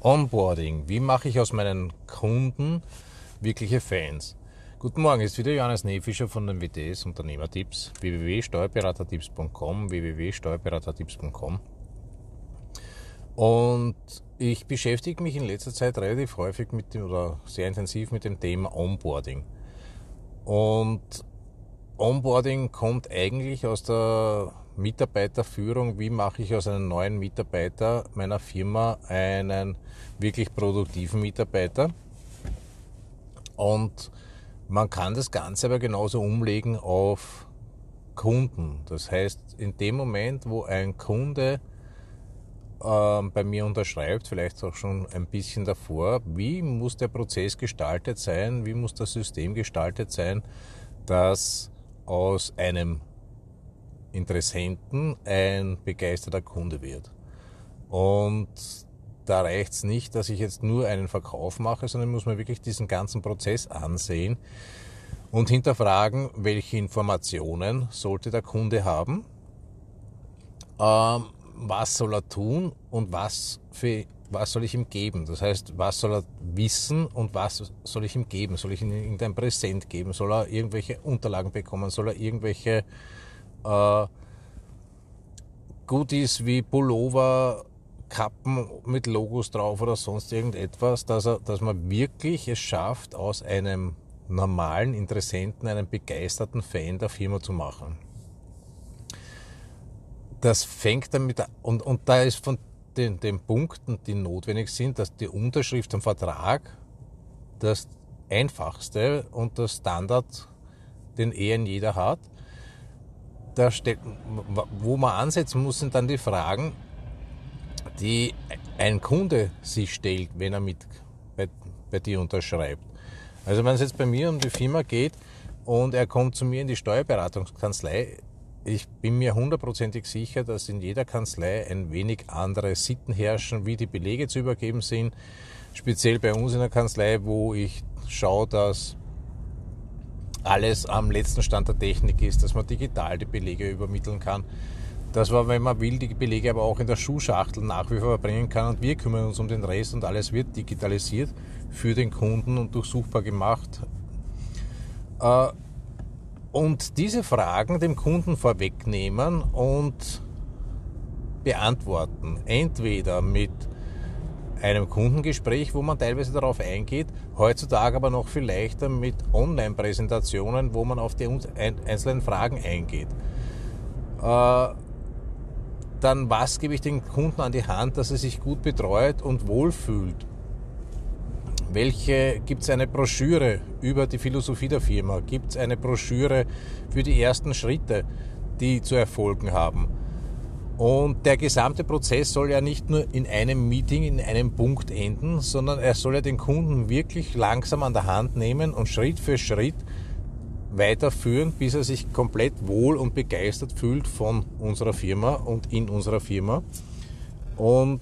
Onboarding. Wie mache ich aus meinen Kunden wirkliche Fans? Guten Morgen, ist wieder Johannes Nefischer von den WTS Unternehmertipps, www.steuerberatertipps.com, www.steuerberatertipps.com. Und ich beschäftige mich in letzter Zeit relativ häufig mit dem, oder sehr intensiv mit dem Thema Onboarding. Und Onboarding kommt eigentlich aus der Mitarbeiterführung. Wie mache ich aus einem neuen Mitarbeiter meiner Firma einen wirklich produktiven Mitarbeiter? Und man kann das Ganze aber genauso umlegen auf Kunden. Das heißt, in dem Moment, wo ein Kunde äh, bei mir unterschreibt, vielleicht auch schon ein bisschen davor, wie muss der Prozess gestaltet sein, wie muss das System gestaltet sein, dass aus einem Interessenten ein begeisterter Kunde wird. Und da reicht es nicht, dass ich jetzt nur einen Verkauf mache, sondern muss man wirklich diesen ganzen Prozess ansehen und hinterfragen, welche Informationen sollte der Kunde haben, ähm, was soll er tun und was, für, was soll ich ihm geben. Das heißt, was soll er wissen und was soll ich ihm geben? Soll ich ihm irgendein Präsent geben? Soll er irgendwelche Unterlagen bekommen? Soll er irgendwelche äh, Goodies wie Pullover, Kappen mit Logos drauf oder sonst irgendetwas, dass, er, dass man wirklich es schafft, aus einem normalen Interessenten einen begeisterten Fan der Firma zu machen. Das fängt damit an, und, und da ist von den, den Punkten, die notwendig sind, dass die Unterschrift am Vertrag das einfachste und das Standard, den eh jeder hat da steht, wo man ansetzen muss, sind dann die Fragen, die ein Kunde sich stellt, wenn er mit bei, bei dir unterschreibt. Also wenn es jetzt bei mir um die Firma geht und er kommt zu mir in die Steuerberatungskanzlei, ich bin mir hundertprozentig sicher, dass in jeder Kanzlei ein wenig andere Sitten herrschen, wie die Belege zu übergeben sind. Speziell bei uns in der Kanzlei, wo ich schaue, dass alles am letzten Stand der Technik ist, dass man digital die Belege übermitteln kann. Dass man, wenn man will, die Belege aber auch in der Schuhschachtel nach wie vor bringen kann und wir kümmern uns um den Rest und alles wird digitalisiert für den Kunden und durchsuchbar gemacht. Äh, und diese Fragen dem Kunden vorwegnehmen und beantworten. Entweder mit einem Kundengespräch, wo man teilweise darauf eingeht, heutzutage aber noch viel leichter mit Online-Präsentationen, wo man auf die einzelnen Fragen eingeht. Äh, dann was gebe ich den Kunden an die Hand, dass er sich gut betreut und wohlfühlt? Welche gibt es eine Broschüre über die Philosophie der Firma? Gibt es eine Broschüre für die ersten Schritte, die zu erfolgen haben? Und der gesamte Prozess soll ja nicht nur in einem Meeting, in einem Punkt enden, sondern er soll ja den Kunden wirklich langsam an der Hand nehmen und Schritt für Schritt weiterführen, bis er sich komplett wohl und begeistert fühlt von unserer Firma und in unserer Firma. Und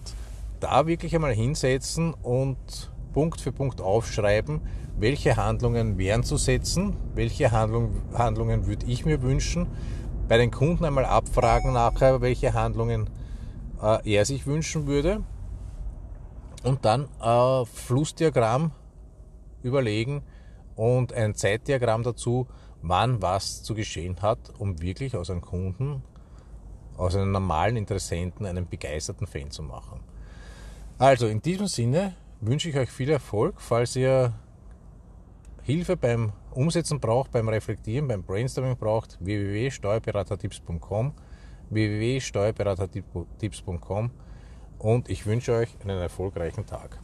da wirklich einmal hinsetzen und Punkt für Punkt aufschreiben, welche Handlungen wären zu setzen, welche Handlung, Handlungen würde ich mir wünschen bei den Kunden einmal abfragen nachher, welche Handlungen äh, er sich wünschen würde und dann äh, Flussdiagramm überlegen und ein Zeitdiagramm dazu, wann was zu geschehen hat, um wirklich aus einem Kunden, aus einem normalen Interessenten einen begeisterten Fan zu machen. Also in diesem Sinne wünsche ich euch viel Erfolg, falls ihr Hilfe beim Umsetzen braucht, beim Reflektieren, beim Brainstorming braucht, www.steuerberatertipps.com www.steuerberatertipps.com und ich wünsche euch einen erfolgreichen Tag.